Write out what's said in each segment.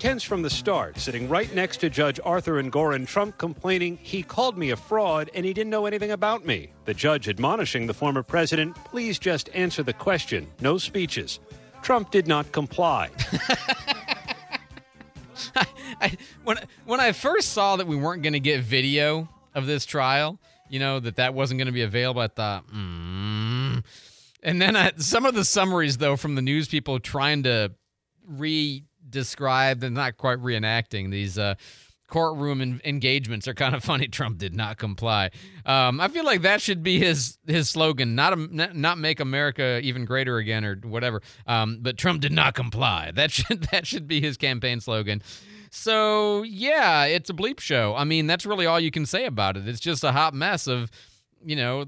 Tense from the start, sitting right next to Judge Arthur Engoron, Trump complaining he called me a fraud and he didn't know anything about me. The judge admonishing the former president, please just answer the question, no speeches. Trump did not comply. I, when when I first saw that we weren't going to get video of this trial, you know that that wasn't going to be available, I thought, mm. and then I, some of the summaries though from the news people trying to re described and not quite reenacting these uh, courtroom en- engagements are kind of funny. Trump did not comply. Um, I feel like that should be his his slogan, not a, not make America even greater again or whatever. Um, but Trump did not comply. That should that should be his campaign slogan. So yeah, it's a bleep show. I mean, that's really all you can say about it. It's just a hot mess of, you know,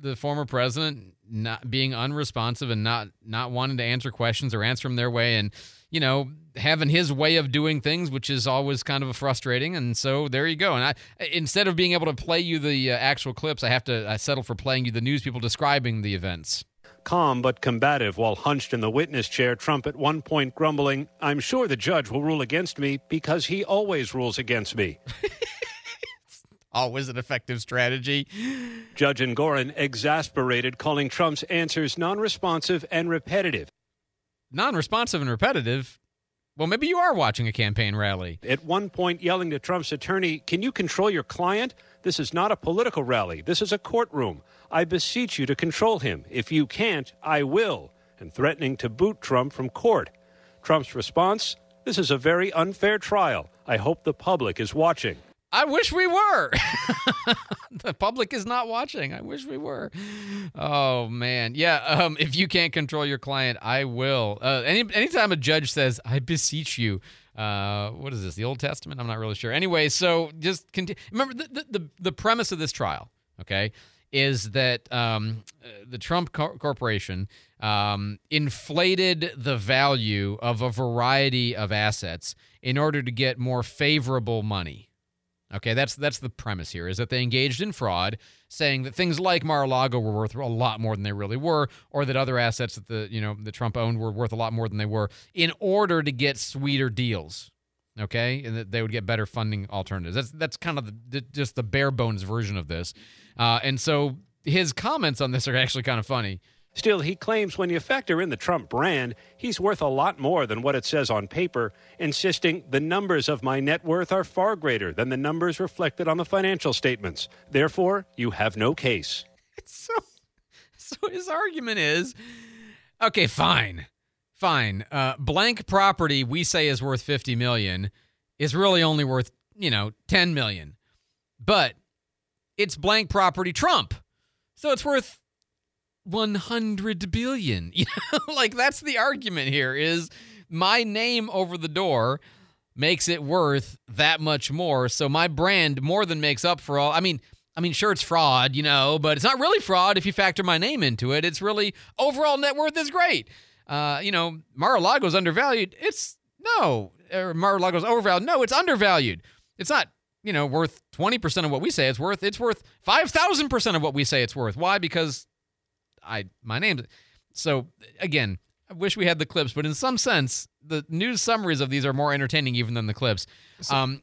the former president not being unresponsive and not not wanting to answer questions or answer them their way and you know, having his way of doing things, which is always kind of frustrating. And so there you go. And I, instead of being able to play you the uh, actual clips, I have to I settle for playing you the news people describing the events. Calm but combative while hunched in the witness chair, Trump at one point grumbling, I'm sure the judge will rule against me because he always rules against me. always an effective strategy. Judge Engoron exasperated, calling Trump's answers non responsive and repetitive non-responsive and repetitive, well, maybe you are watching a campaign rally. At one point, yelling to Trump's attorney, Can you control your client? This is not a political rally. This is a courtroom. I beseech you to control him. If you can't, I will. And threatening to boot Trump from court. Trump's response This is a very unfair trial. I hope the public is watching. I wish we were. the public is not watching. I wish we were. Oh man, yeah. Um, if you can't control your client, I will. Uh, any anytime a judge says, "I beseech you," uh, what is this? The Old Testament? I'm not really sure. Anyway, so just continue. Remember the, the the premise of this trial. Okay, is that um, uh, the Trump cor- Corporation um, inflated the value of a variety of assets in order to get more favorable money. Okay, that's that's the premise here is that they engaged in fraud, saying that things like Mar-a-Lago were worth a lot more than they really were, or that other assets that the you know the Trump owned were worth a lot more than they were, in order to get sweeter deals. Okay, and that they would get better funding alternatives. That's that's kind of the, the, just the bare bones version of this, uh, and so his comments on this are actually kind of funny. Still, he claims when you factor in the Trump brand, he's worth a lot more than what it says on paper, insisting the numbers of my net worth are far greater than the numbers reflected on the financial statements. Therefore, you have no case. So, so his argument is okay, fine. Fine. Uh, blank property we say is worth 50 million is really only worth, you know, 10 million. But it's blank property Trump. So it's worth 100 billion. You know, like that's the argument here is my name over the door makes it worth that much more. So my brand more than makes up for all. I mean, I mean, sure, it's fraud, you know, but it's not really fraud if you factor my name into it. It's really overall net worth is great. Uh, you know, Mar-a-Lago's undervalued. It's no, Mar-a-Lago's overvalued. No, it's undervalued. It's not, you know, worth 20% of what we say it's worth. It's worth 5,000% of what we say it's worth. Why? Because I my name. So again, I wish we had the clips, but in some sense, the news summaries of these are more entertaining even than the clips. Um,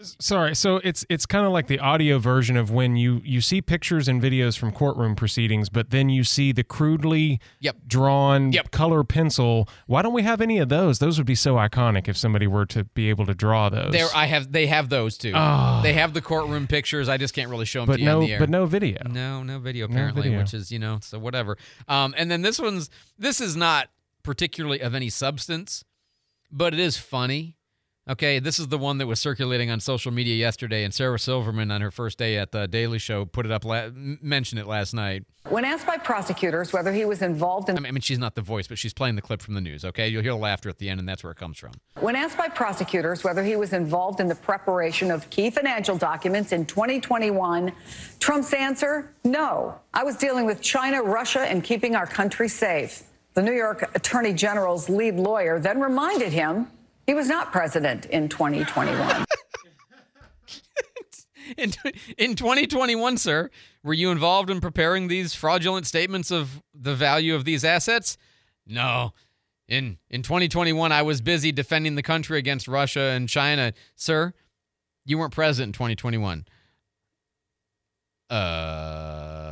Sorry, so it's it's kind of like the audio version of when you you see pictures and videos from courtroom proceedings, but then you see the crudely yep. drawn yep. color pencil. Why don't we have any of those? Those would be so iconic if somebody were to be able to draw those. There, I have they have those too. Oh. They have the courtroom pictures. I just can't really show them but to you no, on the air. But no video. No, no video apparently, no video. which is you know so whatever. Um, and then this one's this is not particularly of any substance, but it is funny Okay, this is the one that was circulating on social media yesterday, and Sarah Silverman on her first day at the Daily Show put it up, la- mentioned it last night. When asked by prosecutors whether he was involved in. I mean, she's not the voice, but she's playing the clip from the news, okay? You'll hear laughter at the end, and that's where it comes from. When asked by prosecutors whether he was involved in the preparation of key financial documents in 2021, Trump's answer no. I was dealing with China, Russia, and keeping our country safe. The New York Attorney General's lead lawyer then reminded him he was not president in 2021. in, in 2021, sir, were you involved in preparing these fraudulent statements of the value of these assets? No. In in 2021, I was busy defending the country against Russia and China. Sir, you weren't present in 2021. Uh,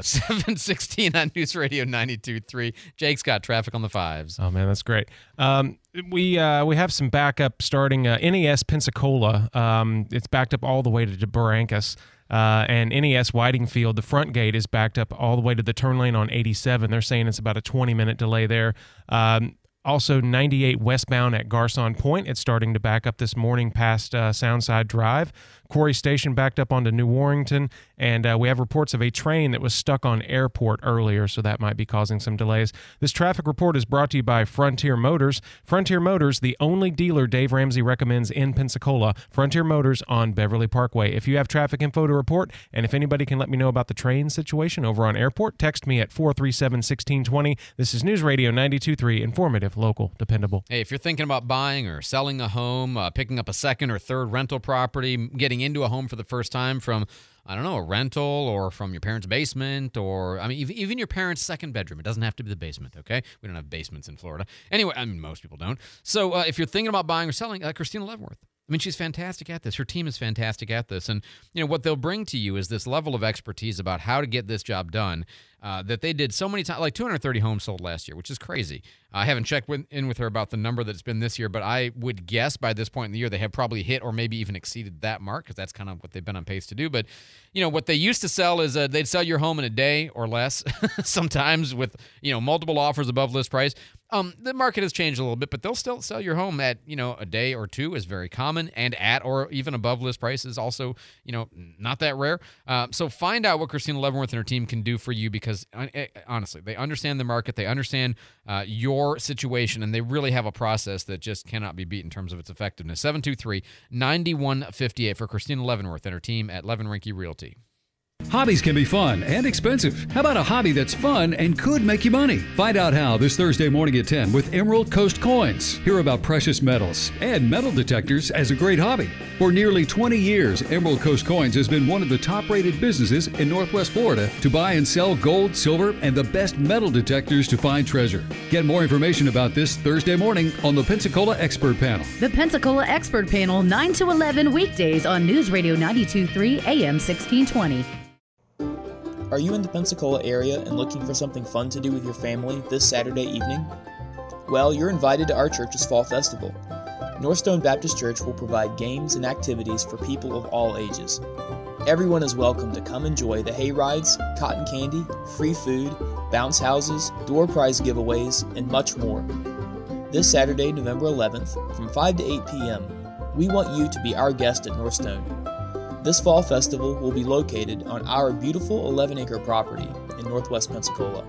716 on News Radio 92.3. Jake's got traffic on the fives. Oh man, that's great. Um, we uh, we have some backup starting uh, NAS Pensacola. Um, it's backed up all the way to Barrancas. Uh, and NAS Whitingfield, the front gate is backed up all the way to the turn lane on 87. They're saying it's about a 20 minute delay there. Um, also, 98 westbound at Garcon Point. It's starting to back up this morning past uh, Soundside Drive. Corry Station backed up onto New Warrington, and uh, we have reports of a train that was stuck on airport earlier, so that might be causing some delays. This traffic report is brought to you by Frontier Motors. Frontier Motors, the only dealer Dave Ramsey recommends in Pensacola. Frontier Motors on Beverly Parkway. If you have traffic info to report, and if anybody can let me know about the train situation over on airport, text me at 437 1620. This is News Radio 923, informative, local, dependable. Hey, if you're thinking about buying or selling a home, uh, picking up a second or third rental property, getting into a home for the first time from I don't know, a rental or from your parents' basement or, I mean, even your parents' second bedroom. It doesn't have to be the basement, okay? We don't have basements in Florida. Anyway, I mean, most people don't. So uh, if you're thinking about buying or selling, uh, Christina Leavenworth. I mean, she's fantastic at this. Her team is fantastic at this. And, you know, what they'll bring to you is this level of expertise about how to get this job done uh, that they did so many times, like 230 homes sold last year, which is crazy. I haven't checked with, in with her about the number that's been this year, but I would guess by this point in the year they have probably hit or maybe even exceeded that mark because that's kind of what they've been on pace to do. But you know what they used to sell is uh, they'd sell your home in a day or less, sometimes with you know multiple offers above list price. Um, the market has changed a little bit, but they'll still sell your home at you know a day or two is very common, and at or even above list price is also you know not that rare. Uh, so find out what Christina Leavenworth and her team can do for you because uh, honestly, they understand the market, they understand uh, your situation, and they really have a process that just cannot be beat in terms of its effectiveness. 723 9158 for Christina Leavenworth and her team at Levin Rinke Realty. Hobbies can be fun and expensive. How about a hobby that's fun and could make you money? Find out how this Thursday morning at 10 with Emerald Coast Coins. Hear about precious metals and metal detectors as a great hobby. For nearly 20 years, Emerald Coast Coins has been one of the top rated businesses in Northwest Florida to buy and sell gold, silver, and the best metal detectors to find treasure. Get more information about this Thursday morning on the Pensacola Expert Panel. The Pensacola Expert Panel, 9 to 11 weekdays on News Radio 923 AM 1620. Are you in the Pensacola area and looking for something fun to do with your family this Saturday evening? Well, you're invited to our church's Fall Festival. Northstone Baptist Church will provide games and activities for people of all ages. Everyone is welcome to come enjoy the hay rides, cotton candy, free food, bounce houses, door prize giveaways, and much more. This Saturday, November 11th, from 5 to 8 p.m., we want you to be our guest at Northstone. This fall festival will be located on our beautiful 11 acre property in northwest Pensacola.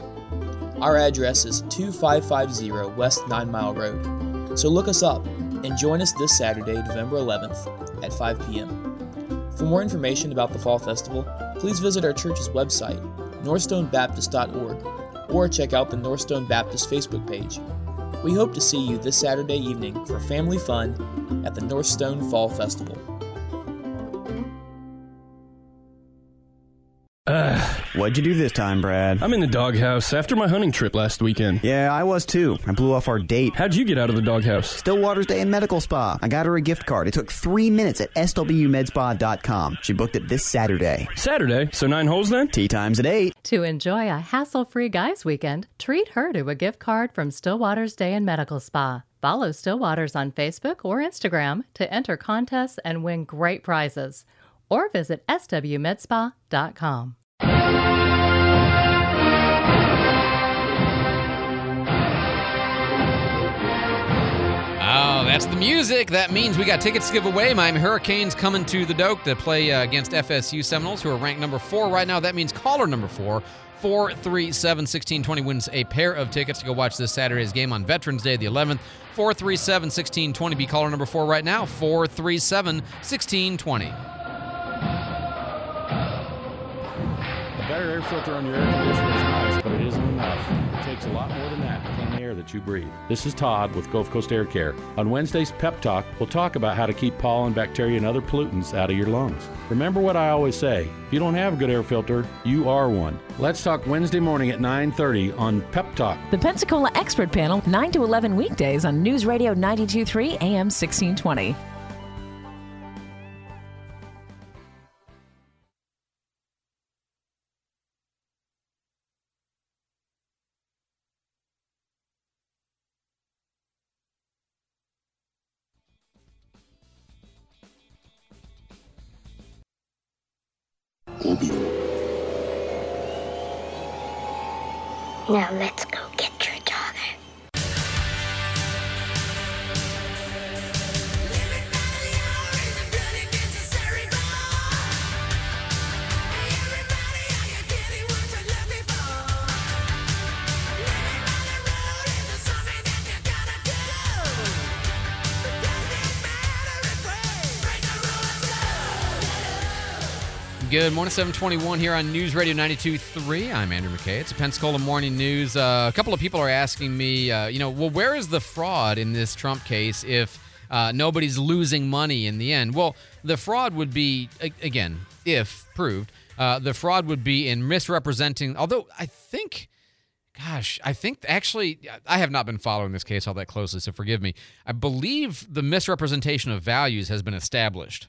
Our address is 2550 West 9 Mile Road. So look us up and join us this Saturday, November 11th at 5 p.m. For more information about the Fall Festival, please visit our church's website, northstonebaptist.org, or check out the Northstone Baptist Facebook page. We hope to see you this Saturday evening for family fun at the Northstone Fall Festival. What'd you do this time, Brad? I'm in the doghouse after my hunting trip last weekend. Yeah, I was too. I blew off our date. How'd you get out of the doghouse? Stillwater's Day and Medical Spa. I got her a gift card. It took three minutes at swmedspa.com. She booked it this Saturday. Saturday? So nine holes then? Tee times at eight. To enjoy a hassle free guys' weekend, treat her to a gift card from Stillwater's Day and Medical Spa. Follow Stillwater's on Facebook or Instagram to enter contests and win great prizes. Or visit swmedspa.com. Oh, that's the music. That means we got tickets to give away. Miami Hurricanes coming to the Doak to play uh, against FSU Seminoles, who are ranked number four right now. That means caller number four, 437 1620, wins a pair of tickets to go watch this Saturday's game on Veterans Day, the 11th. 437 1620. Be caller number four right now, 437 1620. Better air filter on your air conditioner is nice, but it isn't enough. It takes a lot more than that to clean the air that you breathe. This is Todd with Gulf Coast Air Care. On Wednesday's Pep Talk, we'll talk about how to keep pollen, bacteria, and other pollutants out of your lungs. Remember what I always say: if you don't have a good air filter, you are one. Let's talk Wednesday morning at 9:30 on Pep Talk. The Pensacola Expert Panel, 9 to 11 weekdays on News Radio 923 AM 1620. Now let's go get your daughter. Good morning, 721 here on News Radio 92.3. I'm Andrew McKay. It's a Pensacola Morning News. Uh, a couple of people are asking me, uh, you know, well, where is the fraud in this Trump case if uh, nobody's losing money in the end? Well, the fraud would be, again, if proved, uh, the fraud would be in misrepresenting, although I think. Gosh, I think actually, I have not been following this case all that closely, so forgive me. I believe the misrepresentation of values has been established.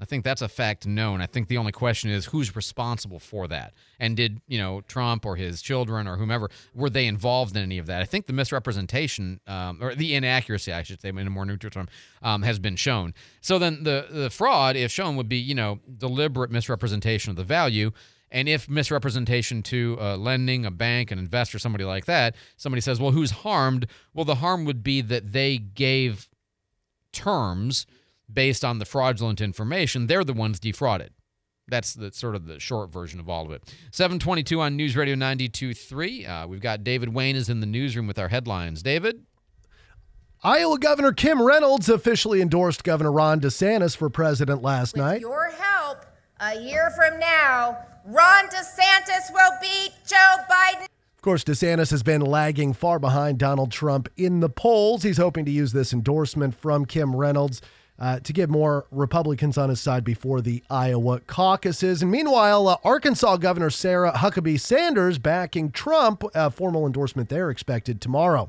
I think that's a fact known. I think the only question is who's responsible for that. And did, you know, Trump or his children or whomever, were they involved in any of that? I think the misrepresentation, um, or the inaccuracy, I should say, in a more neutral term, um, has been shown. So then the, the fraud, if shown, would be, you know, deliberate misrepresentation of the value. And if misrepresentation to uh, lending, a bank, an investor, somebody like that, somebody says, well, who's harmed? Well, the harm would be that they gave terms based on the fraudulent information, they're the ones defrauded. That's the sort of the short version of all of it. 722 on News Radio 92.3. Uh, we've got David Wayne is in the newsroom with our headlines. David? Iowa Governor Kim Reynolds officially endorsed Governor Ron DeSantis for president last With night. your help, a year from now, Ron DeSantis will beat Joe Biden. Of course, DeSantis has been lagging far behind Donald Trump in the polls. He's hoping to use this endorsement from Kim Reynolds uh, to get more Republicans on his side before the Iowa caucuses. And meanwhile, uh, Arkansas Governor Sarah Huckabee Sanders backing Trump. A formal endorsement there expected tomorrow.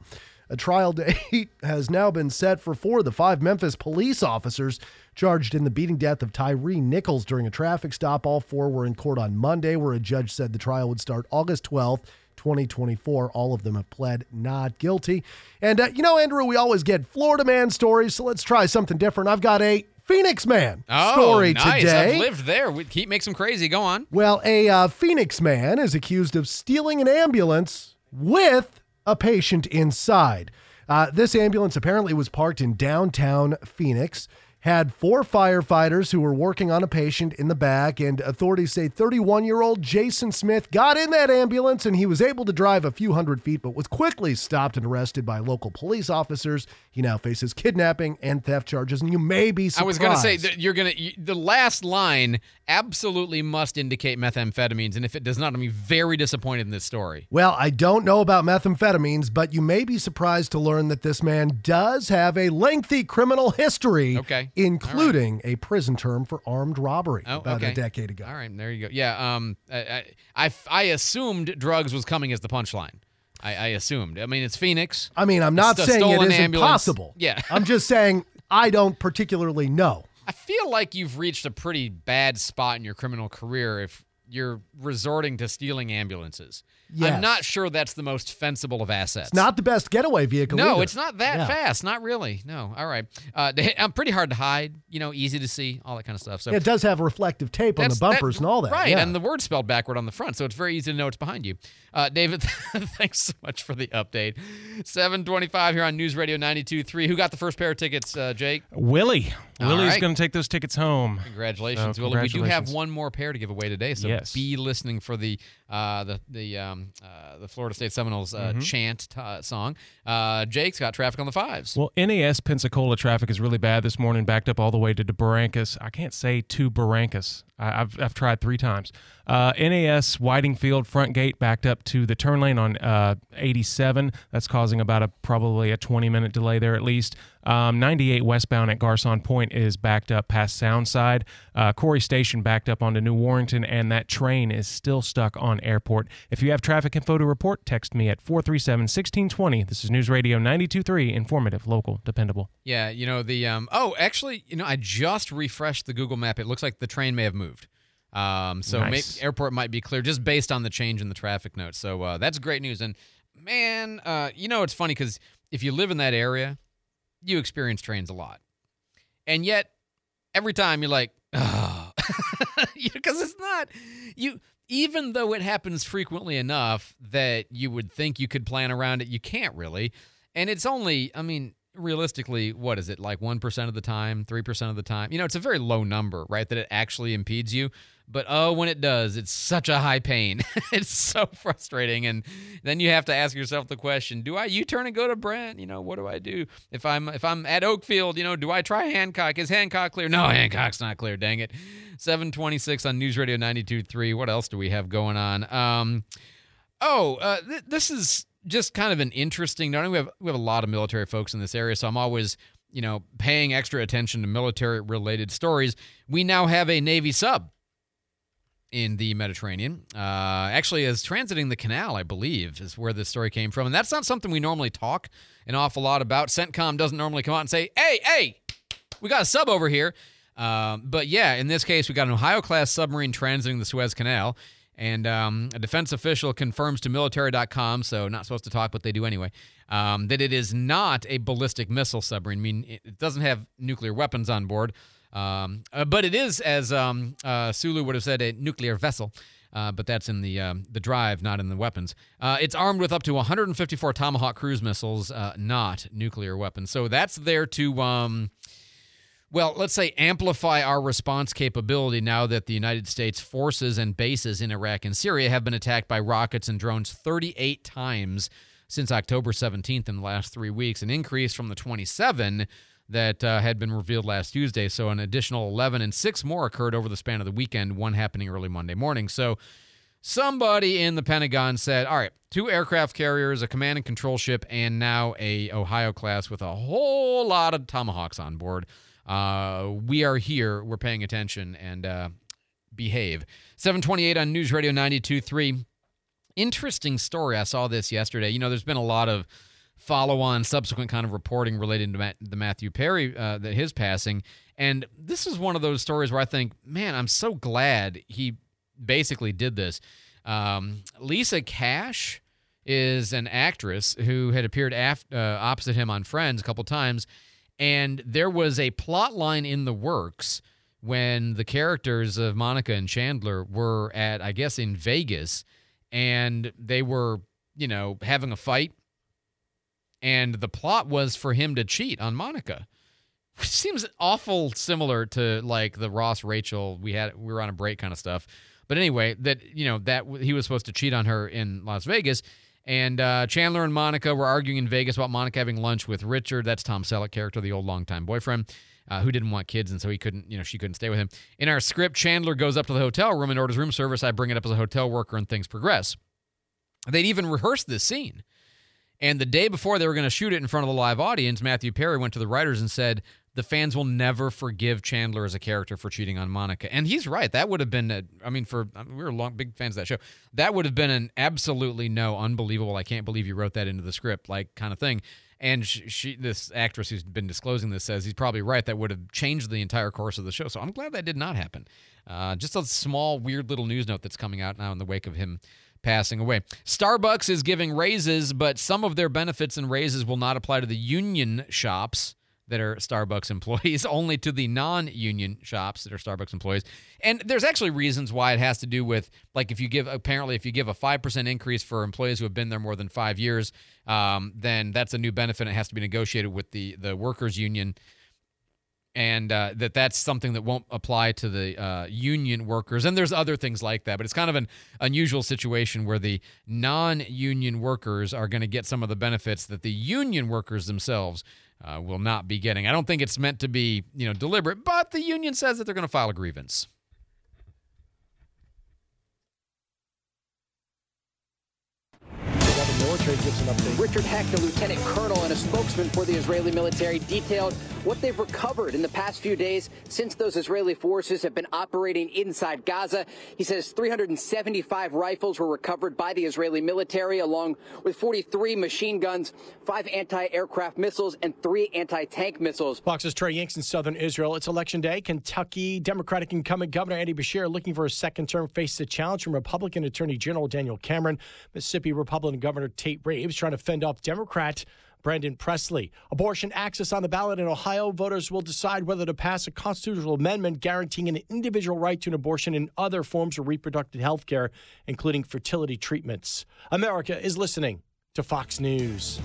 A trial date has now been set for four of the five Memphis police officers charged in the beating death of Tyre Nichols during a traffic stop. All four were in court on Monday, where a judge said the trial would start August 12th. 2024. All of them have pled not guilty. And, uh, you know, Andrew, we always get Florida man stories, so let's try something different. I've got a Phoenix man Oh, story nice. today. I've lived there. We keep makes them crazy. Go on. Well, a uh, Phoenix man is accused of stealing an ambulance with a patient inside. Uh, this ambulance apparently was parked in downtown Phoenix, had four firefighters who were working on a patient in the back, and authorities say 31 year old Jason Smith got in that ambulance and he was able to drive a few hundred feet, but was quickly stopped and arrested by local police officers. He now faces kidnapping and theft charges, and you may be surprised. I was going to say that you're going to the last line absolutely must indicate methamphetamines, and if it does not, I'm very disappointed in this story. Well, I don't know about methamphetamines, but you may be surprised to learn that this man does have a lengthy criminal history, Okay. Including a prison term for armed robbery Oh, about okay. a decade ago. All right, there you go. Yeah, um, I, I, I, assumed drugs was coming as the punchline. I, I assumed. I mean, it's Phoenix. I mean, I'm not It's saying it isn't ambulance. possible. Yeah. I'm just saying I don't particularly know. I feel like you've reached a pretty bad spot in your criminal career if you're resorting to stealing ambulances. Yes. I'm not sure that's the most defensible of assets. It's not the best getaway vehicle. No, either. it's not that Yeah. fast. Not really. No. All right. Uh, I'm pretty hard to hide. You know, easy to see. All that kind of stuff. So It does have reflective tape on the That's- that- bumpers and all that. Right, yeah. and the word spelled backward on the front, so it's very easy to know it's behind you. Uh, David, thanks so much for the update. 725 here on News Radio 92.3. Who got the first pair of tickets, uh, Jake? Willie. Willie's right. going to take those tickets home. Congratulations, So, Willie. We do have one more pair to give away today, so Yes. be listening for the uh, the the um, uh, the Florida State Seminoles uh, Mhm. chant uh, song. Uh, Jake's got traffic on the fives. Well, NAS Pensacola traffic is really bad this morning, backed up all the way to DeBarancas. I can't say to Barrancas. I, I've, I've tried three times. Uh, NAS Whiting Field front gate backed up to the turn lane on uh, 87. That's causing about a probably a 20 minute delay there at least. Um, 98 westbound at Garcon Point is backed up past Soundside. Uh, Corry Station backed up onto New Warrington, and that train is still stuck on Airport. If you have traffic info to report, text me at 437 1620. This is News Radio 923, informative, local, dependable. Yeah, you know the um. Oh, actually, you know I just refreshed the Google map. It looks like the train may have moved. Um, so may- Nice. airport might be clear just based on the change in the traffic notes. So uh, that's great news. And man, uh, you know it's funny because if you live in that area, you experience trains a lot, and yet every time you're like, because it's not you. Even though it happens frequently enough that you would think you could plan around it, you can't really. And it's only, I mean, realistically, what is it, like 1% of the time, 3% of the time? You know, it's a very low number, right, that it actually impedes you. But oh, when it does, it's such a high pain. it's so frustrating. And then you have to ask yourself the question, do I U turn and go to Brent? You know, what do I do? If I'm if I'm at Oakfield, you know, do I try Hancock? Is Hancock clear? No, Hancock's not clear, dang it. 726 on News Radio 92.3. What else do we have going on? Um, oh, uh, th- this is just kind of an interesting. We have we have a lot of military folks in this area, so I'm always you know paying extra attention to military related stories. We now have a Navy sub in the Mediterranean. Uh, actually, is transiting the canal, I believe, is where this story came from, and that's not something we normally talk an awful lot about. CENTCOM doesn't normally come out and say, "Hey, hey, we got a sub over here." Um, but yeah, in this case, we got an Ohio class submarine transiting the Suez Canal. And um, a defense official confirms to military.com, so not supposed to talk, but they do anyway, um, that it is not a ballistic missile submarine. I mean, it doesn't have nuclear weapons on board, um, uh, but it is, as um, uh, Sulu would have said, a nuclear vessel. Uh, but that's in the um, the drive, not in the weapons. Uh, it's armed with up to 154 Tomahawk cruise missiles, uh, not nuclear weapons. So that's there to um, well, let's say amplify our response capability now that the United States forces and bases in Iraq and Syria have been attacked by rockets and drones 38 times since October 17th in the last three weeks, an increase from the 27 that uh, had been revealed last Tuesday. So an additional 11 and six more occurred over the span of the weekend, one happening early Monday morning. So somebody in the Pentagon said, all right, two aircraft carriers, a command and control ship, and now a Ohio class with a whole lot of Tomahawks on board. Uh, we are here. We're paying attention and uh, behave. 728 on News Radio 92.3. Interesting story. I saw this yesterday. You know, there's been a lot of follow-on, subsequent kind of reporting related to the Matthew Perry, uh, that his passing. And this is one of those stories where I think, man, I'm so glad he basically did this. Um, Lisa Cash is an actress who had appeared af- uh, opposite him on Friends a couple times, and there was a plot line in the works when the characters of Monica and Chandler were at, I guess, in Vegas, and they were, you know, having a fight, and the plot was for him to cheat on Monica. Which seems awful similar to like the Ross Rachel we had we were on a break kind of stuff. But anyway, that you know that he was supposed to cheat on her in Las Vegas, and uh, Chandler and Monica were arguing in Vegas about Monica having lunch with Richard. That's Tom Selleck character, the old longtime boyfriend, uh, who didn't want kids, and so he couldn't, you know, she couldn't stay with him. In our script, Chandler goes up to the hotel room and orders room service. I bring it up as a hotel worker, and things progress. They'd even rehearsed this scene. And the day before they were going to shoot it in front of the live audience, Matthew Perry went to the writers and said, the fans will never forgive Chandler as a character for cheating on Monica. And he's right. That would have been, a, I mean, for, I mean, we were long, big fans of that show. That would have been an absolutely no, unbelievable, I can't believe you wrote that into the script, like kind of thing. And she, she, this actress who's been disclosing this says he's probably right. That would have changed the entire course of the show. So I'm glad that did not happen. Uh, just a small, weird little news note that's coming out now in the wake of him passing away. Starbucks is giving raises, but some of their benefits and raises will not apply to the union shops that are Starbucks employees, only to the non union shops that are Starbucks employees. And there's actually reasons why it has to do with, like, if you give, apparently, if you give a 5% increase for employees who have been there more than five years, um, then that's a new benefit. It has to be negotiated with the, the workers' union and uh, that that's something that won't apply to the uh, union workers. And there's other things like that, but it's kind of an unusual situation where the non-union workers are going to get some of the benefits that the union workers themselves uh, will not be getting. I don't think it's meant to be, you know, deliberate, but the union says that they're going to file a grievance. Gives an update. Richard Hecht, the lieutenant colonel and a spokesman for the Israeli military, detailed what they've recovered in the past few days since those Israeli forces have been operating inside Gaza. He says 375 rifles were recovered by the Israeli military, along with 43 machine guns, five anti-aircraft missiles, and three anti-tank missiles. Fox's Trey Yingst in southern Israel. It's election day. Kentucky Democratic incumbent Governor Andy Beshear, looking for a second term, faces a challenge from Republican Attorney General Daniel Cameron. Mississippi Republican Governor Tate Reeves trying to fend off Democrat Brandon Presley. Abortion access on the ballot in Ohio. Voters will decide whether to pass a constitutional amendment guaranteeing an individual right to an abortion and other forms of reproductive health care, including fertility treatments. America is listening to Fox News.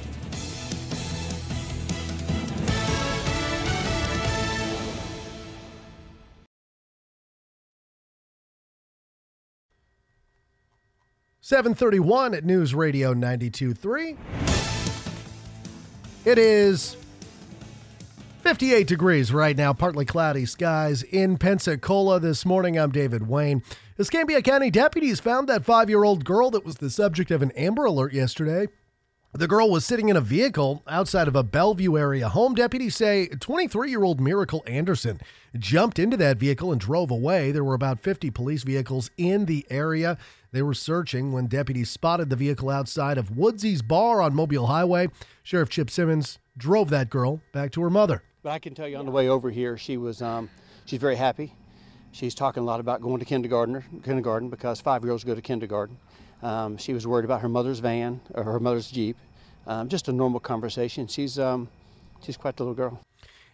Seven thirty-one at News Radio 92.3. It is 58 degrees right now, partly cloudy skies in Pensacola this morning. I'm David Wayne. Escambia County deputies found that five year old girl that was the subject of an Amber Alert yesterday. The girl was sitting in a vehicle outside of a Bellevue area home. Deputies say 23 year old Miracle Anderson jumped into that vehicle and drove away. There were about 50 police vehicles in the area. They were searching when deputies spotted the vehicle outside of Woodsy's Bar on Mobile Highway. Sheriff Chip Simmons drove that girl back to her mother. I can tell you on the way over here, she was um, she's very happy. She's talking a lot about going to kindergarten, kindergarten because five-year-olds go to kindergarten. Um, she was worried about her mother's van or her mother's jeep. Um, just a normal conversation. She's um, she's quite the little girl.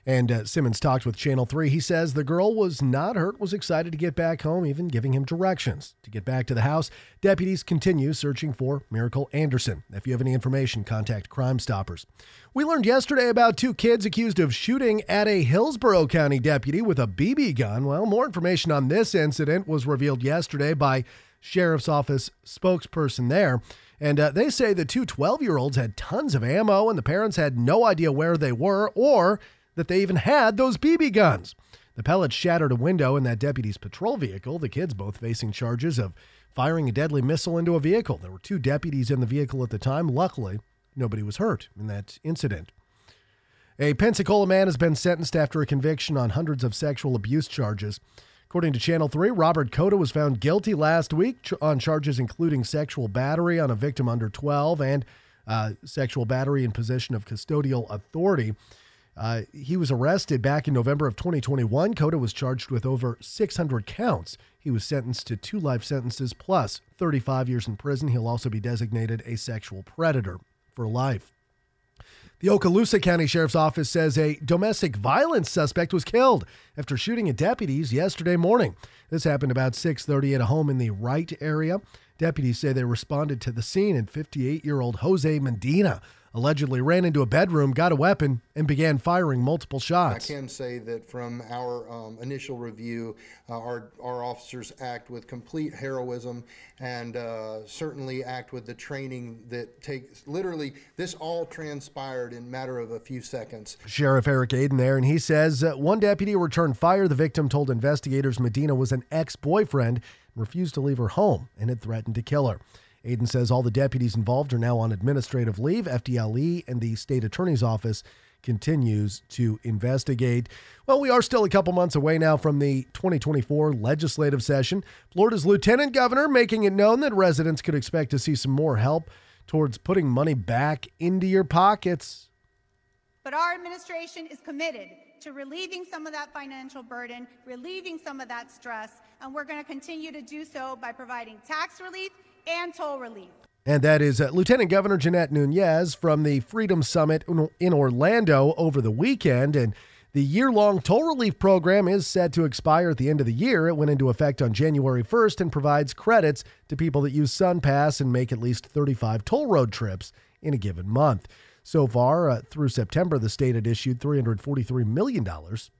And uh, Simmons talked with Channel 3. He says the girl was not hurt, was excited to get back home, even giving him directions. To get back to the house, deputies continue searching for Miracle Anderson. If you have any information, contact Crime Stoppers. We learned yesterday about two kids accused of shooting at a Hillsborough County deputy with a BB gun. Well, more information on this incident was revealed yesterday by Sheriff's Office spokesperson there. And uh, they say the two 12 year olds had tons of ammo and the parents had no idea where they were or that they even had those BB guns. The pellets shattered a window in that deputy's patrol vehicle, the kids both facing charges of firing a deadly missile into a vehicle. There were two deputies in the vehicle at the time. Luckily, nobody was hurt in that incident. A Pensacola man has been sentenced after a conviction on hundreds of sexual abuse charges. According to Channel 3, Robert Cota was found guilty last week on charges including sexual battery on a victim under 12 and uh, sexual battery in possession of custodial authority. Uh, he was arrested back in November of 2021. Cota was charged with over 600 counts. He was sentenced to two life sentences plus 35 years in prison. He'll also be designated a sexual predator for life. The Okaloosa County Sheriff's Office says a domestic violence suspect was killed after shooting at deputies yesterday morning. This happened about 6:30 at a home in the Wright area. Deputies say they responded to the scene and 58-year-old Jose Medina allegedly ran into a bedroom, got a weapon, and began firing multiple shots. I can say that from our um, initial review, uh, our, our officers act with complete heroism and uh, certainly act with the training that takes literally, this all transpired in matter of a few seconds. Sheriff Eric Aden there, and he says uh, one deputy returned fire. The victim told investigators Medina was an ex boyfriend refused to leave her home and had threatened to kill her. Aden says all the deputies involved are now on administrative leave. FDLE and the state attorney's office continues to investigate. Well, we are still a couple months away now from the 2024 legislative session. Florida's lieutenant governor making it known that residents could expect to see some more help towards putting money back into your pockets. But our administration is committed to relieving some of that financial burden, relieving some of that stress, and we're going to continue to do so by providing tax relief and toll relief. And that is uh, Lieutenant Governor Jeanette Nunez from the Freedom Summit in Orlando over the weekend. And the year long toll relief program is set to expire at the end of the year. It went into effect on January 1st and provides credits to people that use SunPass and make at least 35 toll road trips in a given month. So far, uh, through September, the state had issued $343 million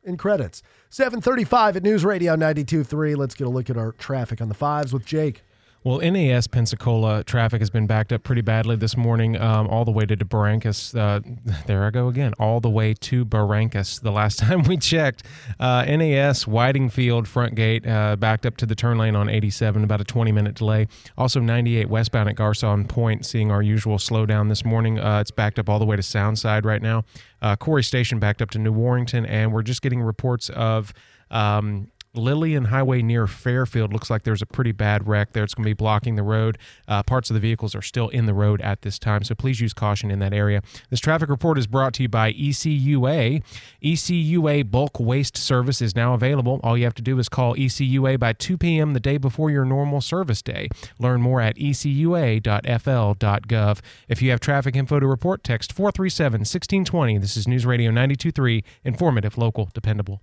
in credits. 735 at News Radio 92.3. Let's get a look at our traffic on the fives with Jake. Well, NAS Pensacola traffic has been backed up pretty badly this morning, um, all the way to Barrancas. Uh, there I go again, all the way to Barrancas. The last time we checked, uh, NAS Whitingfield front gate uh, backed up to the turn lane on 87, about a 20 minute delay. Also, 98 westbound at Garcon Point, seeing our usual slowdown this morning. Uh, it's backed up all the way to Soundside right now. Uh, Corry Station backed up to New Warrington, and we're just getting reports of. Um, Lillian Highway near Fairfield looks like there's a pretty bad wreck there. It's going to be blocking the road. Uh, parts of the vehicles are still in the road at this time, so please use caution in that area. This traffic report is brought to you by ECUA. ECUA bulk waste service is now available. All you have to do is call ECUA by 2 p.m. the day before your normal service day. Learn more at ecua.fl.gov. If you have traffic info to report, text 437 1620. This is News Radio 923, informative, local, dependable.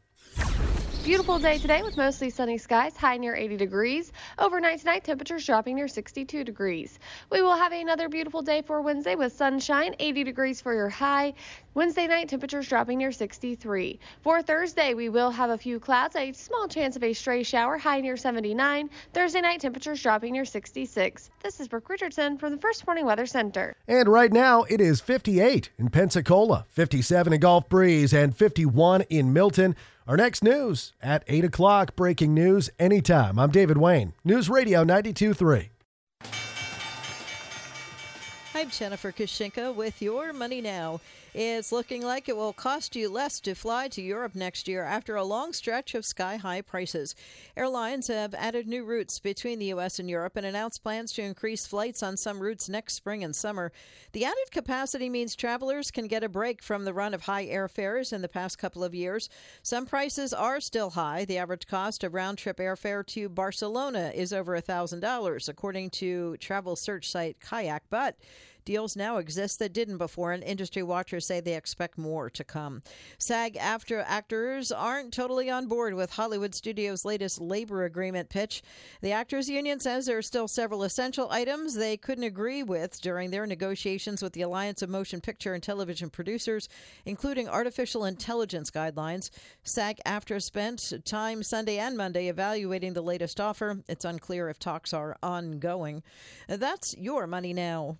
Beautiful day today with mostly sunny skies, high near 80 degrees. Overnight tonight, temperatures dropping near 62 degrees. We will have another beautiful day for Wednesday with sunshine, 80 degrees for your high. Wednesday night, temperatures dropping near 63. For Thursday, we will have a few clouds, a small chance of a stray shower, high near 79. Thursday night, temperatures dropping near 66. This is Brooke Richardson from the First Morning Weather Center. And right now, it is 58 in Pensacola, 57 in Gulf Breeze, and 51 in Milton. Our next news at 8 o'clock. Breaking news anytime. I'm David Wayne, News Radio 92.3. I'm Jennifer Kushinka with your money now. It's looking like it will cost you less to fly to Europe next year after a long stretch of sky high prices. Airlines have added new routes between the U.S. and Europe and announced plans to increase flights on some routes next spring and summer. The added capacity means travelers can get a break from the run of high airfares in the past couple of years. Some prices are still high. The average cost of round trip airfare to Barcelona is over $1,000, according to travel search site Kayak. But Deals now exist that didn't before, and industry watchers say they expect more to come. SAG-AFTRA actors aren't totally on board with Hollywood Studios' latest labor agreement pitch. The Actors Union says there are still several essential items they couldn't agree with during their negotiations with the Alliance of Motion Picture and Television Producers, including artificial intelligence guidelines. SAG-AFTRA spent time Sunday and Monday evaluating the latest offer. It's unclear if talks are ongoing. That's your money now.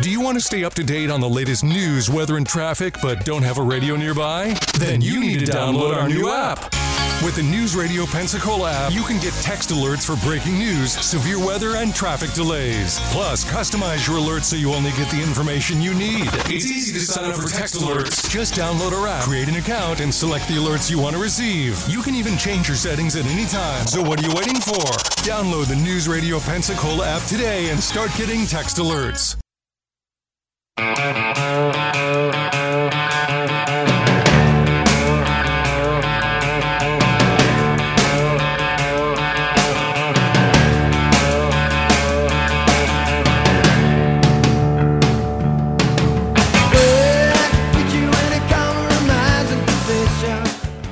Do you want to stay up to date on the latest news, weather, and traffic, but don't have a radio nearby? Then you need to download our new app. With the News Radio Pensacola app, you can get text alerts for breaking news, severe weather, and traffic delays. Plus, customize your alerts so you only get the information you need. It's easy to sign up for text alerts. Just download our app, create an account, and select the alerts you want to receive. You can even change your settings at any time. So what are you waiting for? Download the News Radio Pensacola app today and start getting text alerts.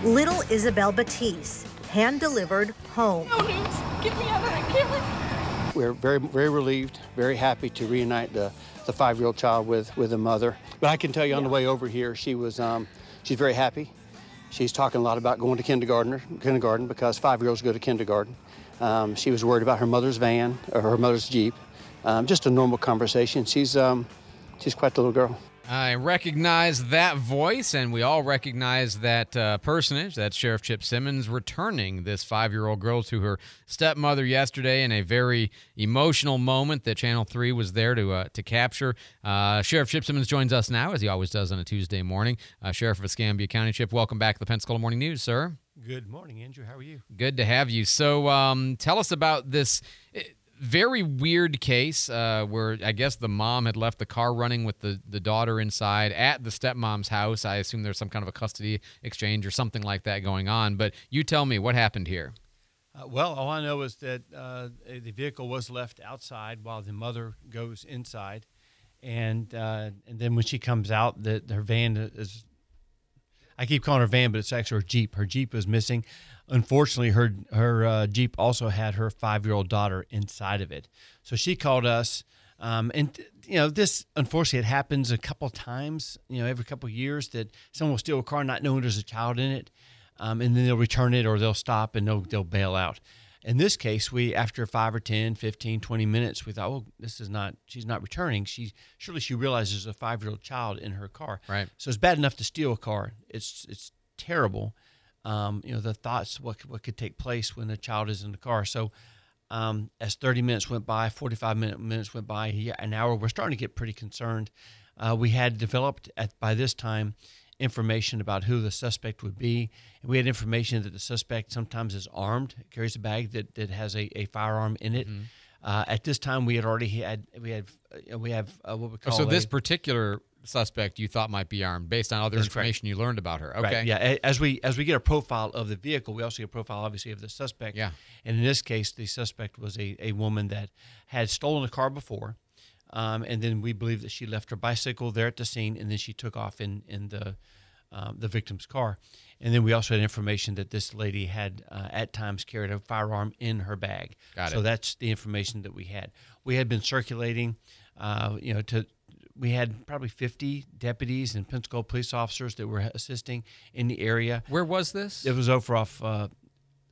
Little Isabel Batiste, hand delivered home. No news. Get me out of that camera. We're very, very relieved, very happy to reunite the, the five-year-old child with, with a mother. But I can tell you on the way over here, she was, um, she's very happy. She's talking a lot about going to kindergarten, kindergarten because five-year-olds go to kindergarten. Um, she was worried about her mother's van or her mother's Jeep. Um, just a normal conversation. She's um, she's quite the little girl. I recognize that voice, and we all recognize that uh, personage. That's Sheriff Chip Simmons returning this five year old girl to her stepmother yesterday in a very emotional moment that Channel 3 was there to, uh, to capture. Uh, Sheriff Chip Simmons joins us now, as he always does on a Tuesday morning. Uh, Sheriff of Escambia County. Chip, welcome back to the Pensacola Morning News, sir. Good morning, Andrew. How are you? Good to have you. So, um, tell us about this eh, very weird case uh, where I guess the mom had left the car running with the, the daughter inside at the stepmom's house. I assume there's some kind of a custody exchange or something like that going on. But you tell me what happened here. Uh, well, all I know is that uh, the vehicle was left outside while the mother goes inside, and uh, and then when she comes out, that her van is. I keep calling her van, but it's actually her Jeep. Her Jeep is missing. Unfortunately, her her uh, Jeep also had her five year old daughter inside of it. So she called us, um, and you know this. Unfortunately, it happens a couple times. You know, every couple of years that someone will steal a car not knowing there's a child in it, um, and then they'll return it or they'll stop and they'll they'll bail out. In this case, we after 5 or 10, 15, 20 minutes, we thought, "Oh, this is not she's not returning. She surely she realizes there's a 5-year-old child in her car." Right. So it's bad enough to steal a car. It's it's terrible. Um, you know, the thoughts what what could take place when a child is in the car. So um, as 30 minutes went by, 45 minute, minutes went by, an hour, we're starting to get pretty concerned. Uh, we had developed at by this time information about who the suspect would be. And we had information that the suspect sometimes is armed, carries a bag that, that has a, a firearm in it. Uh, at this time, we had already had we had uh, we have uh, what we Oh, call so this particular suspect you thought might be armed based on other That's correct. information you learned about her. Right, Okay. Yeah. As we as we get a profile of the vehicle, we also get a profile, obviously, of the suspect. Yeah. And in this case, the suspect was a, a woman that had stolen a car before, um, and then we believe that she left her bicycle there at the scene, and then she took off in in the um, the victim's car. And then we also had information that this lady had uh, at times carried a firearm in her bag. Got so it. that's the information that we had. We had been circulating, uh, you know, to we had probably 50 deputies and Pensacola police officers that were assisting in the area. Where was this? It was over off uh,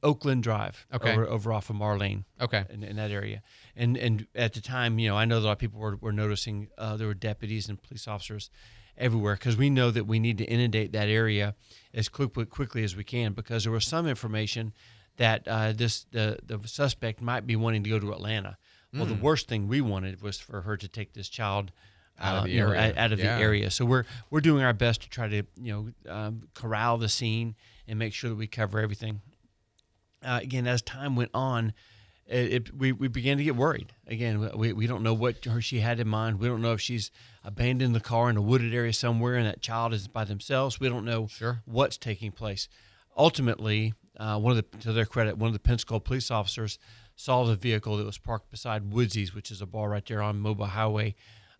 Oakland Drive. Okay. Over, over off of Marlene. Okay. In, in that area, and and at the time, you know, I know that a lot of people were, were noticing uh, there were deputies and police officers everywhere because we know that we need to inundate that area as quick, quickly as we can because there was some information that uh, this the the suspect might be wanting to go to Atlanta. Well, the Mm. worst thing we wanted was for her to take this child Out of uh, the know, area. out- out of Yeah. the area. So we're we're doing our best to try to you know um, corral the scene and make sure that we cover everything. Uh, again, as time went on, it, it we, we began to get worried. Again, we, we don't know what her she had in mind. We don't know if she's abandoned the car in a wooded area somewhere and that child is by themselves. We don't know sure. what's taking place. Ultimately, uh, one of the to their credit, one of the Pensacola police officers saw the vehicle that was parked beside Woodsy's, which is a bar right there on Mobile Highway.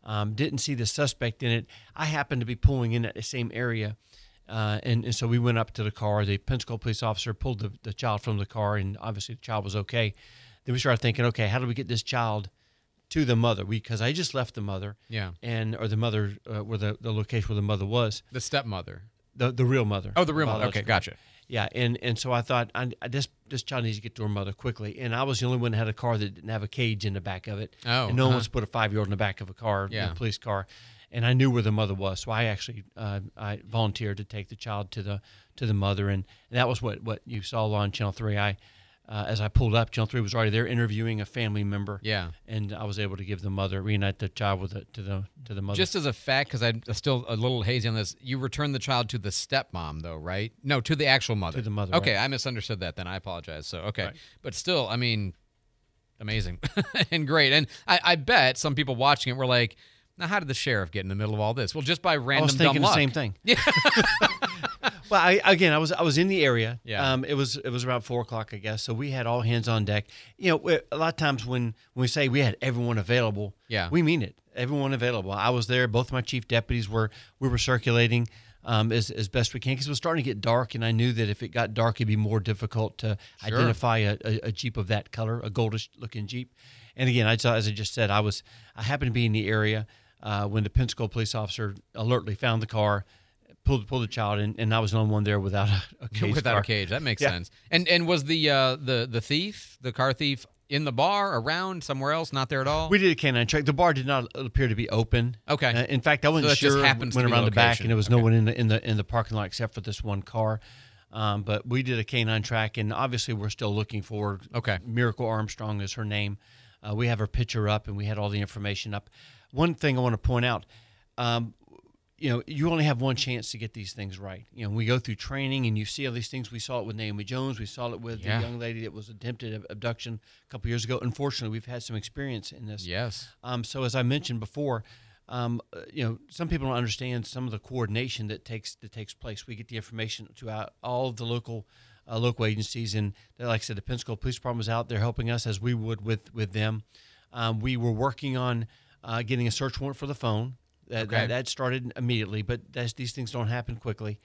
Um, didn't see the suspect in it. I happened to be pulling in at the same area. Uh, and, and so we went up to the car. The Pensacola police officer pulled the, the child from the car, and obviously the child was okay. Then we started thinking, okay, how do we get this child to the mother? Because I just left the mother, Yeah. and or the mother uh, where the, the location where the mother was, The stepmother. the the real mother. Oh, the real mother. Okay, gotcha. Yeah, and and so I thought I, I this this child needs to get to her mother quickly, and I was the only one that had a car that didn't have a cage in the back of it. Oh, and no uh-huh. to put a five year old in the back of a car, Yeah. a police car, and I knew where the mother was, so I actually uh, I volunteered to take the child to the to the mother, and, and that was what what you saw on Channel Three. I uh, as I pulled up, Channel Three was already there interviewing a family member. Yeah. and I was able to give the mother reunite the child with the to the to the mother. Just as a fact, because I'm still a little hazy on this, you returned the child to the stepmom, though, right? No, to the actual mother. To the mother, Okay, right. I misunderstood that. Then I apologize. So okay, Right. but still, I mean, amazing and great. And I, I bet some people watching it were like, "Now, how did the sheriff get in the middle of all this?" Well, just by random I was thinking dumb the luck. same thing. Yeah. well, I, again, I was I was in the area. Yeah. Um, it was it was around four o'clock, I guess. So we had all hands on deck. You know, a lot of times when when we say we had everyone available, Yeah. we mean it. Everyone available. I was there. Both my chief deputies were we were circulating. Um, as, as best we can because it was starting to get dark, and I knew that if it got dark, it'd be more difficult to Sure. identify a, a, a Jeep of that color, a goldish looking Jeep. And again, I, as I just said, I was I happened to be in the area uh, when the Pensacola police officer alertly found the car, pulled pulled the child, in, and I was the only one there without a, a cage. Without car. a cage, that makes Yeah. sense. And and was the uh, the the thief, the car thief, in the bar, around, somewhere else, not there at all? We did a canine check. The bar did not appear to be open. Okay. Uh, in fact, I wasn't So sure. went around the back, and there was no one in the in the in the parking lot except for this one car. Um, but we did a canine track, and obviously we're still looking for. Okay. Miracle Armstrong is her name. Uh, we have her picture up, and we had all the information up. One thing I want to point out. Um, you know, you only have one chance to get these things right. You know, we go through training and you see all these things. We saw it with Naomi Jones. We saw it with Yeah. the young lady that was attempted abduction a couple years ago. Unfortunately, we've had some experience in this. Yes. Um, so as I mentioned before, um, uh, you know, some people don't understand some of the coordination that takes that takes place. We get the information to out all of the local uh, local agencies, and like I said, the Pensacola Police Department was out there helping us as we would with with them. Um, we were working on uh, getting a search warrant for the phone. That, Okay. that, that started immediately, but that's, these things don't happen quickly.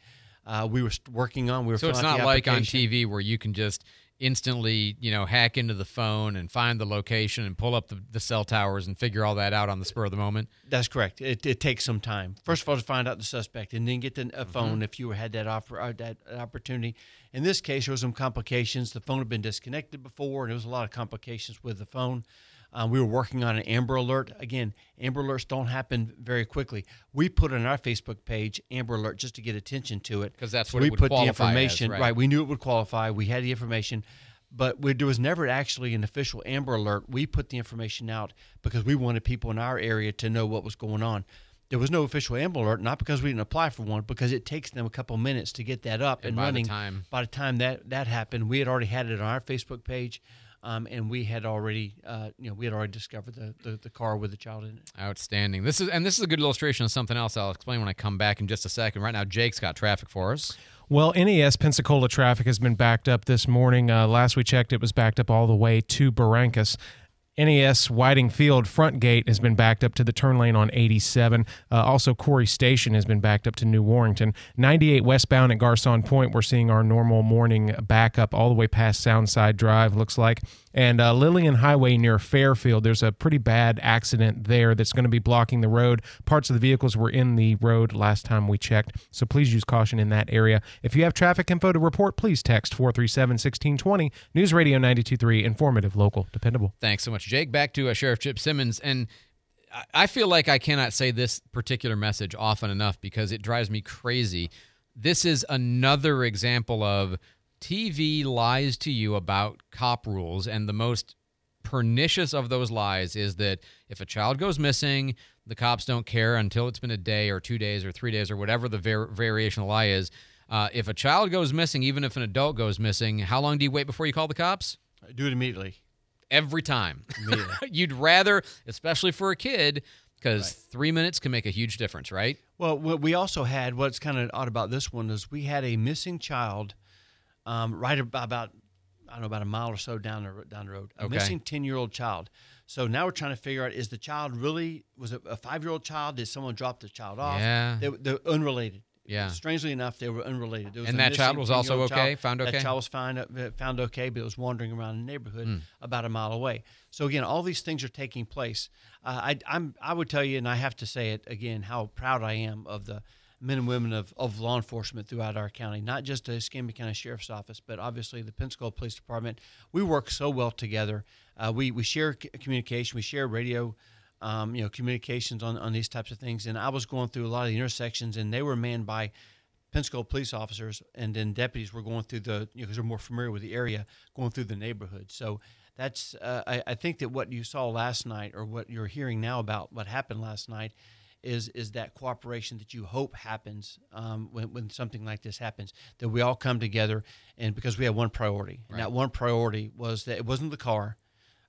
Uh, we were working on. We were So it's not like on. TV where you can just instantly, you know, hack into the phone and find the location and pull up the, the cell towers and figure all that out on the spur of the moment. That's correct. It, it takes some time. First of all, to find out the suspect, and then get the, a phone if you had that offer uh, that opportunity. In this case, there was some complications. The phone had been disconnected before, and there was a lot of complications with the phone. Uh, we were working on an Amber Alert. Again, Amber Alerts don't happen very quickly. We put on our Facebook page Amber Alert just to get attention to it because that's what it we put the qualify as, information right. We knew it would qualify. We had the information, but we, there was never actually an official Amber Alert. We put the information out because we wanted people in our area to know what was going on. There was no official Amber Alert, not because we didn't apply for one, because it takes them a couple minutes to get that up And and, by the running. time- by the time that that happened, we had already had it on our Facebook page, um, and we had already, uh, you know, we had already discovered the, the, the car with the child in it. Outstanding. This is and this is a good illustration of something else I'll explain when I come back in just a second. Right now, Jake's got traffic for us. Well, NAS Pensacola traffic has been backed up this morning. Uh, last we checked, it was backed up all the way to Barrancas. NAS Whiting Field front gate has been backed up to the turn lane on 87. Uh, also, Corry Station has been backed up to New Warrington. 98 westbound at Garcon Point, we're seeing our normal morning backup all the way past Soundside Drive, looks like. And uh, Lillian Highway near Fairfield, there's a pretty bad accident there that's going to be blocking the road. Parts of the vehicles were in the road last time we checked, so please use caution in that area. If you have traffic info to report, please text 437 1620. News Radio 923, informative, local, dependable. Thanks so much, Jake. Back to uh, Sheriff Chip Simmons. And I- I feel like I cannot say this particular message often enough because it drives me crazy. This is another example of TV lies to you about cop rules. And the most pernicious of those lies is that if a child goes missing, the cops don't care until it's been a day or two days or three days or whatever the var- variation lie is. Uh, if a child goes missing, even if an adult goes missing, how long do you wait before you call the cops? Do it immediately. Every time. You'd rather, especially for a kid, because three minutes can make a huge difference, right? Well, what we also had what's kind of odd about this one is we had a missing child, um, right about, I don't know about a mile or so down the down the road. A Okay. missing ten year old child. So now we're trying to figure out is the child really was it a five year old child? Did someone drop the child off? Yeah. they, they're unrelated. Yeah. Strangely enough, they were unrelated. And that child was also okay? child. Found okay? That child was fine, uh, found okay, but it was wandering around the neighborhood Hmm. about a mile away. So again, all these things are taking place. Uh, I, I'm, I would tell you, and I have to say it again, how proud I am of the men and women of, of law enforcement throughout our county, not just the Escambia County Sheriff's Office, but obviously the Pensacola Police Department. We work so well together. Uh, we, we share c- communication, we share radio, um, you know, communications on, on these types of things. And I was going through a lot of the intersections, and they were manned by Pensacola police officers, and then deputies were going through the, you know, because they're more familiar with the area, going through the neighborhood. So that's, uh, I, I think that what you saw last night, or what you're hearing now about what happened last night, is is that cooperation that you hope happens um, when, when something like this happens. That we all come together, and because we have one priority, and that one priority was that it wasn't the car,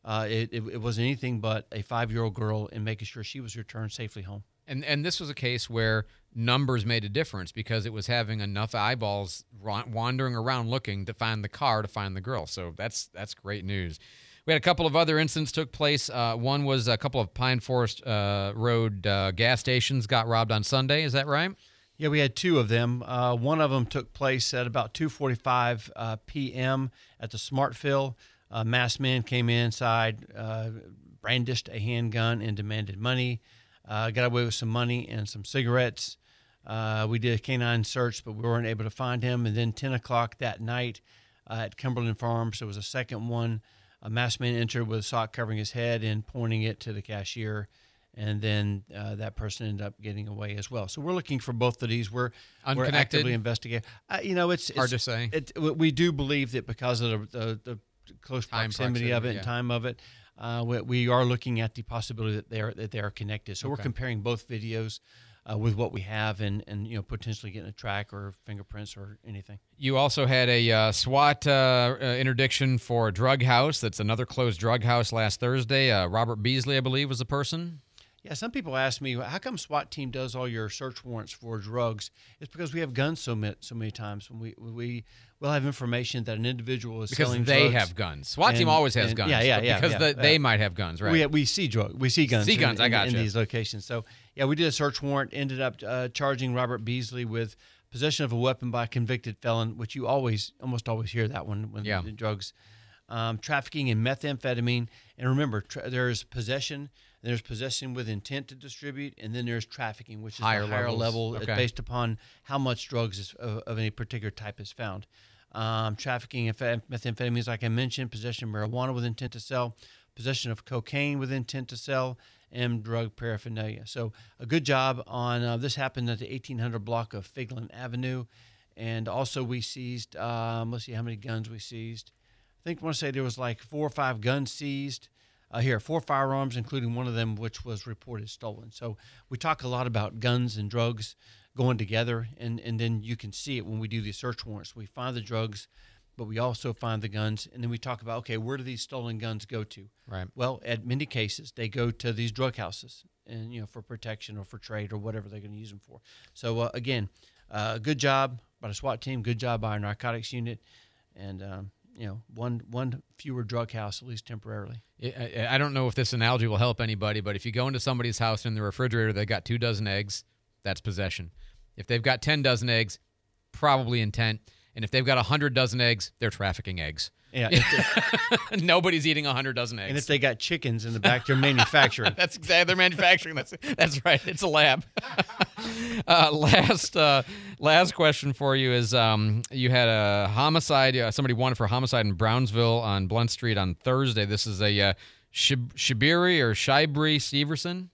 uh, it, it, it wasn't anything but a five year old girl and making sure she was returned safely home. And and this was a case where numbers made a difference because it was having enough eyeballs wandering around looking to find the car to find the girl. So that's that's great news. We had a couple of other incidents took place. Uh, one was a couple of Pine Forest uh, Road uh, gas stations got robbed on Sunday. Is that right? Yeah, we had two of them. Uh, one of them took place at about 2:45 uh, p.m. at the Smartville. A masked man came inside, uh, brandished a handgun, and demanded money. Got away with some money and some cigarettes. We did a canine search, but we weren't able to find him. And then 10 o'clock that night at Cumberland Farms, there was a second one. A masked man entered with a sock covering his head and pointing it to the cashier. And then uh, that person ended up getting away as well. So we're looking for both of these. We're we're actively investigating. Uh, you know, it's, Hard to say. It, we do believe that because of the, the, the close Time proximity of it yeah. and time of it, uh, we, we are looking at the possibility that they are that they are connected. So we're comparing both videos uh, with what we have and and you know potentially getting a track or fingerprints or anything. You also had a uh, SWAT uh, uh, interdiction for a drug house. That's another closed drug house last Thursday. Uh, Robert Beasley, I believe, was the person. Yeah, some people ask me, how come SWAT team does all your search warrants for drugs? It's because we have guns so many, so many times. When we we will have information that an individual is Because selling they drugs. have guns. SWAT team always has and- guns, Yeah, yeah, yeah. because yeah, the- yeah. they might have guns, right. We, we see drug. We see guns. See in- guns, I got gotcha. in these locations. So yeah, we did a search warrant. Ended up uh, charging Robert Beasley with possession of a weapon by a convicted felon, which you always almost always hear that one when Yeah. drugs. Um, trafficking in methamphetamine, and remember, tra- there's possession, there's possession with intent to distribute, and then there's trafficking, which is Higher the higher levels. level uh, Okay. based upon how much drugs is, of, of any particular type is found. Um, trafficking in methamphetamines, like I mentioned, possession of marijuana with intent to sell, possession of cocaine with intent to sell, and drug paraphernalia. So a good job on uh, this happened at the 1800 block of Figland Avenue, and also we seized. Um, let's see how many guns we seized. I think I want to say there was like four or five guns seized. Uh, here, four firearms, including one of them which was reported stolen. So we talk a lot about guns and drugs going together, and, and then you can see it when we do these search warrants. We find the drugs, but we also find the guns, and then we talk about okay, where do these stolen guns go to? Right. Well, at many cases, they go to these drug houses, and you know for protection or for trade or whatever they're going to use them for. So uh, again, uh, good job by the SWAT team, good job by our narcotics unit, and um, you know one one fewer drug house at least temporarily. I, I don't know if this analogy will help anybody, but if you go into somebody's house and in the refrigerator they got two dozen eggs, that's possession. If they've got ten dozen eggs, probably intent. And if they've got a hundred dozen eggs, they're trafficking eggs. Yeah, nobody's eating a hundred dozen eggs. And if they got chickens in the back, they're manufacturing. that's exactly they're manufacturing. That's that's right. It's a lab. uh, last uh, last question for you is: um, you had a homicide. Uh, somebody wanted for homicide in Brownsville on Blunt Street on Thursday. This is a uh, Shib- Shibiri or Shibri Severson.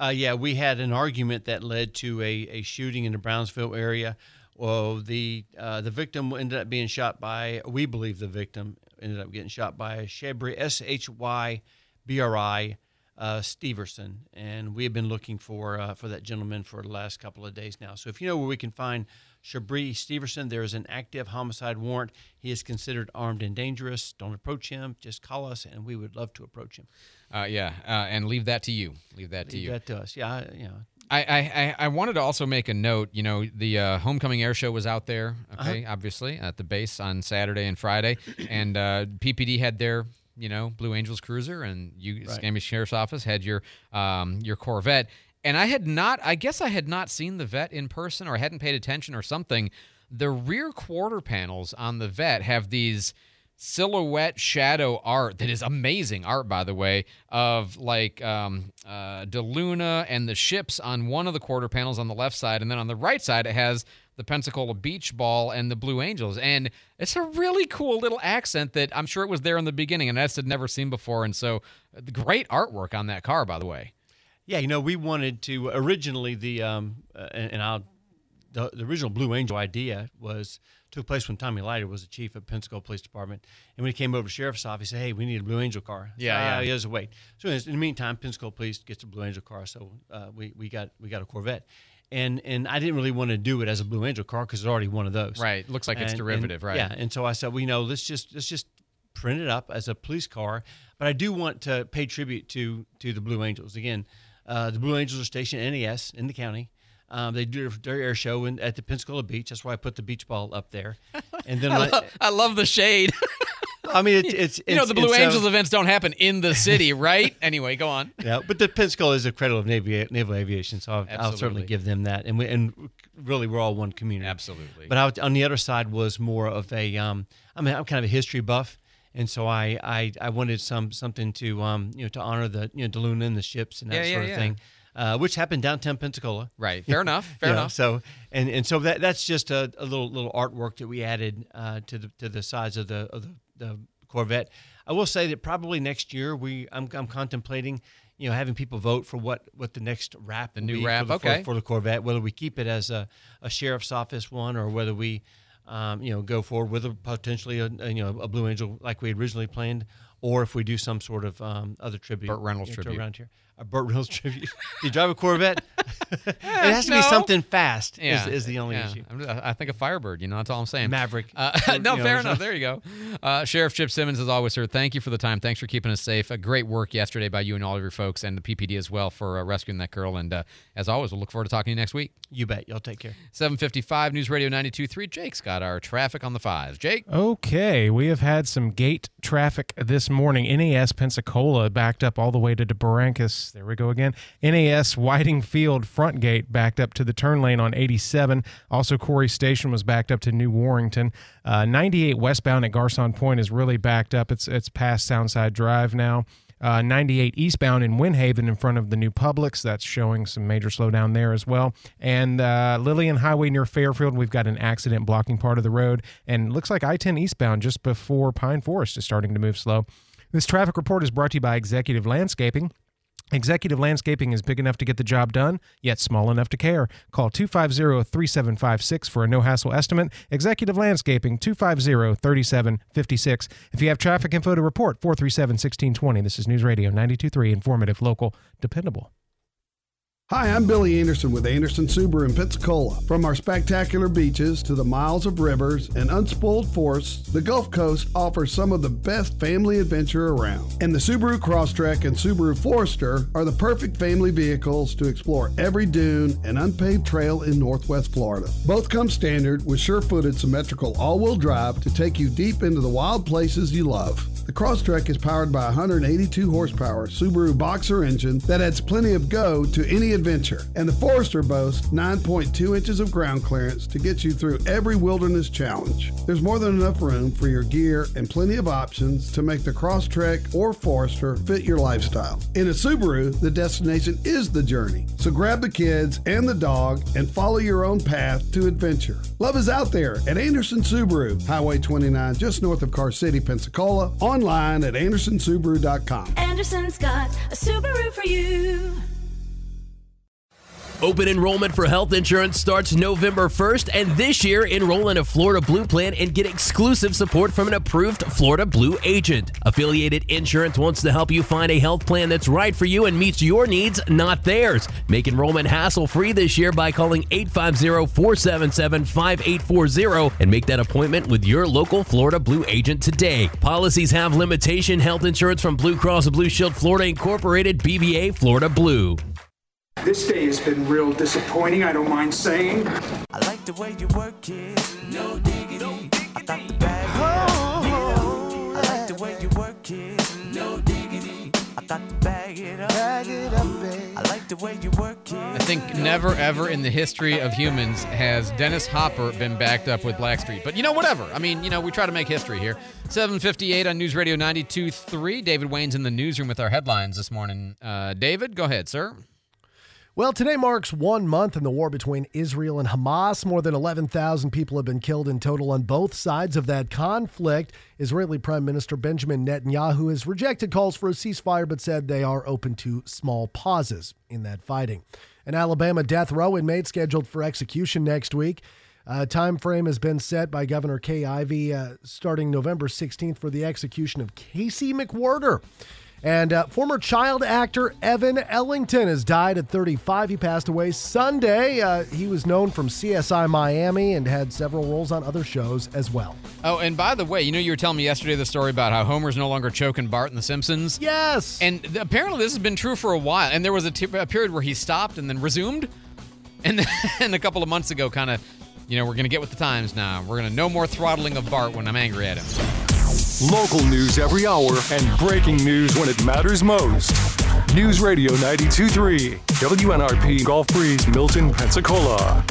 Uh, yeah, we had an argument that led to a, a shooting in the Brownsville area. Well, the uh, the victim ended up being shot by. We believe the victim ended up getting shot by Shabri S H Y B R I uh, Steverson, and we have been looking for uh, for that gentleman for the last couple of days now. So if you know where we can find Shabri Steverson, there is an active homicide warrant. He is considered armed and dangerous. Don't approach him. Just call us, and we would love to approach him. Uh, yeah, uh, and leave that to you. Leave that to you. Leave that to us. Yeah, I- know. I, I, I- wanted to also make a note. You know, the uh, homecoming air show was out there, Uh-huh. okay, obviously at the base on Saturday and Friday, and uh, PPD had their you know Blue Angels cruiser, and you Right. Sheriff's Office had your um, your Corvette, and I had not. I guess I had not seen the vet in person, or I hadn't paid attention, or something. The rear quarter panels on the vet have these silhouette shadow art that is amazing art by the way of like um, uh, DeLuna and the ships on one of the quarter panels on the left side and then on the right side it has the Pensacola Beach Ball and the Blue Angels. And it's a really cool little accent that I'm sure it was there in the beginning and that's had never seen before. And so great artwork on that car by the way. Yeah, you know, we wanted to originally the um, uh, and, and I'll the, the original Blue Angel idea was took place when Tommy Lyter was the chief of Pensacola Police Department, and when he came over to sheriff's office, he said, "Hey, we need a Blue Angel car." Yeah, so, yeah. uh, He has to wait. So in the meantime, Pensacola Police gets a Blue Angel car, so uh, we we got we got a Corvette. And, and I didn't really want to do it as a Blue Angel car because it's already one of those. Right. Looks like it's derivative, and- right. Yeah. And so I said, well, you know, let's just let's just print it up as a police car. But I do want to pay tribute to to the Blue Angels. Again, uh, the Blue Angels are stationed at NAS in the county. Um, they do their air show in, at the Pensacola Beach. That's why I put the beach ball up there. And then I, when love, I love the shade I mean, it's, it's you know it's- the Blue it's, uh, Angels events don't happen in the city right anyway go on yeah, but the Pensacola is a cradle of naval, naval aviation, so I'll, I'll certainly give them that. And we, and really, we're all one community. Absolutely. But I, on the other side was more of a, um, I mean, I'm kind of a history buff, and so I, I, I wanted some something to, um, you know, to honor the, you know, DeLuna and the ships and that Yeah, yeah, sort of yeah. thing. Uh, which happened downtown Pensacola. Right. Fair enough. Fair know, enough. So and, and so that that's just a, a little little artwork that we added uh, to the to the sides of the of the, the Corvette. I will say that probably next year we I'm, I'm contemplating you know having people vote for what what the next wrap the new wrap, for the, okay. for, for the Corvette whether we keep it as a, a sheriff's office one or whether we um, you know go forward with a potentially a, a, you know a Blue Angel like we had originally planned or if we do some sort of um, other tribute Burt Reynolds you know, tribute. around here a Burt Reynolds tribute. Do you drive a Corvette? it has to be something fast. Yeah, is, is the only yeah. issue. I'm- think a Firebird. You know, that's all I'm saying. Maverick. Uh, Or, no, you know, fair enough. There you go. Uh, Sheriff Chip Simmons, as always, sir. Thank you for the time. Thanks for keeping us safe. A great work yesterday by you and all of your folks, and the PPD as well for uh, rescuing that girl. And uh, as always, we'll look forward to talking to you next week. You bet. Y'all take care. 755 News Radio 92.3. Jake's got our traffic on the fives. Jake. Okay, we have had some gate traffic this morning. NAS Pensacola backed up all the way to There we go again. NAS Whiting Field front gate backed up to the turn lane on 87. Also, Corry Station was backed up to New Warrington. Uh, 98 westbound at Garcon Point is really backed up. It's it's past Soundside Drive now. Uh, 98 eastbound in Windhaven in front of the new Publix. That's showing some major slowdown there as well. And uh, Lillian Highway near Fairfield, we've got an accident blocking part of the road. And looks like I 10 eastbound just before Pine Forest is starting to move slow. This traffic report is brought to you by Executive Landscaping. Executive Landscaping is big enough to get the job done, yet small enough to care. Call 250 3756 for a no hassle estimate. Executive Landscaping 250 3756. If you have traffic info to report, 437 1620. This is News Radio 923, informative, local, dependable. Hi, I'm Billy Anderson with Anderson Subaru in Pensacola. From our spectacular beaches to the miles of rivers and unspoiled forests, the Gulf Coast offers some of the best family adventure around. And the Subaru Crosstrek and Subaru Forester are the perfect family vehicles to explore every dune and unpaved trail in Northwest Florida. Both come standard with sure-footed symmetrical all-wheel drive to take you deep into the wild places you love. The Crosstrek is powered by a 182 horsepower Subaru Boxer engine that adds plenty of go to any adventure. And the Forester boasts 9.2 inches of ground clearance to get you through every wilderness challenge. There's more than enough room for your gear and plenty of options to make the Crosstrek or Forester fit your lifestyle. In a Subaru, the destination is the journey. So grab the kids and the dog and follow your own path to adventure. Love is out there at Anderson Subaru, Highway 29, just north of Car City, Pensacola. Online at andersonsubaru.com. Anderson's got a Subaru for you. Open enrollment for health insurance starts November 1st, and this year, enroll in a Florida Blue plan and get exclusive support from an approved Florida Blue agent. Affiliated Insurance wants to help you find a health plan that's right for you and meets your needs, not theirs. Make enrollment hassle free this year by calling 850 477 5840 and make that appointment with your local Florida Blue agent today. Policies have limitation health insurance from Blue Cross Blue Shield Florida Incorporated, DBA Florida Blue. This day has been real disappointing, I don't mind saying. I like the way you work it. No diggity. I got the bag it up. I like the way you work it. No diggity. I got to bag it up. Bag it up, babe. I like the way you work it. I think never ever in the history of humans has Dennis Hopper been backed up with Blackstreet. But you know, whatever. I mean, you know, we try to make history here. 758 on News Radio 92.3. David Wayne's in the newsroom with our headlines this morning. Uh, David, go ahead, sir. Well, today marks one month in the war between Israel and Hamas. More than 11,000 people have been killed in total on both sides of that conflict. Israeli Prime Minister Benjamin Netanyahu has rejected calls for a ceasefire, but said they are open to small pauses in that fighting. An Alabama death row inmate scheduled for execution next week. A time frame has been set by Governor Kay Ivey uh, starting November 16th for the execution of Casey McWhorter. And uh, former child actor Evan Ellingson has died at 35. He passed away Sunday. Uh, he was known from CSI Miami and had several roles on other shows as well. Oh, and by the way, you know, you were telling me yesterday the story about how Homer's no longer choking Bart in The Simpsons? Yes. And th- apparently this has been true for a while. And there was a, t- a period where he stopped and then resumed. And then a couple of months ago, kind of, you know, we're going to get with the times now. We're going to no more throttling of Bart when I'm angry at him. Local news every hour and breaking news when it matters most. News Radio 923, WNRP Gulf Breeze, Milton, Pensacola.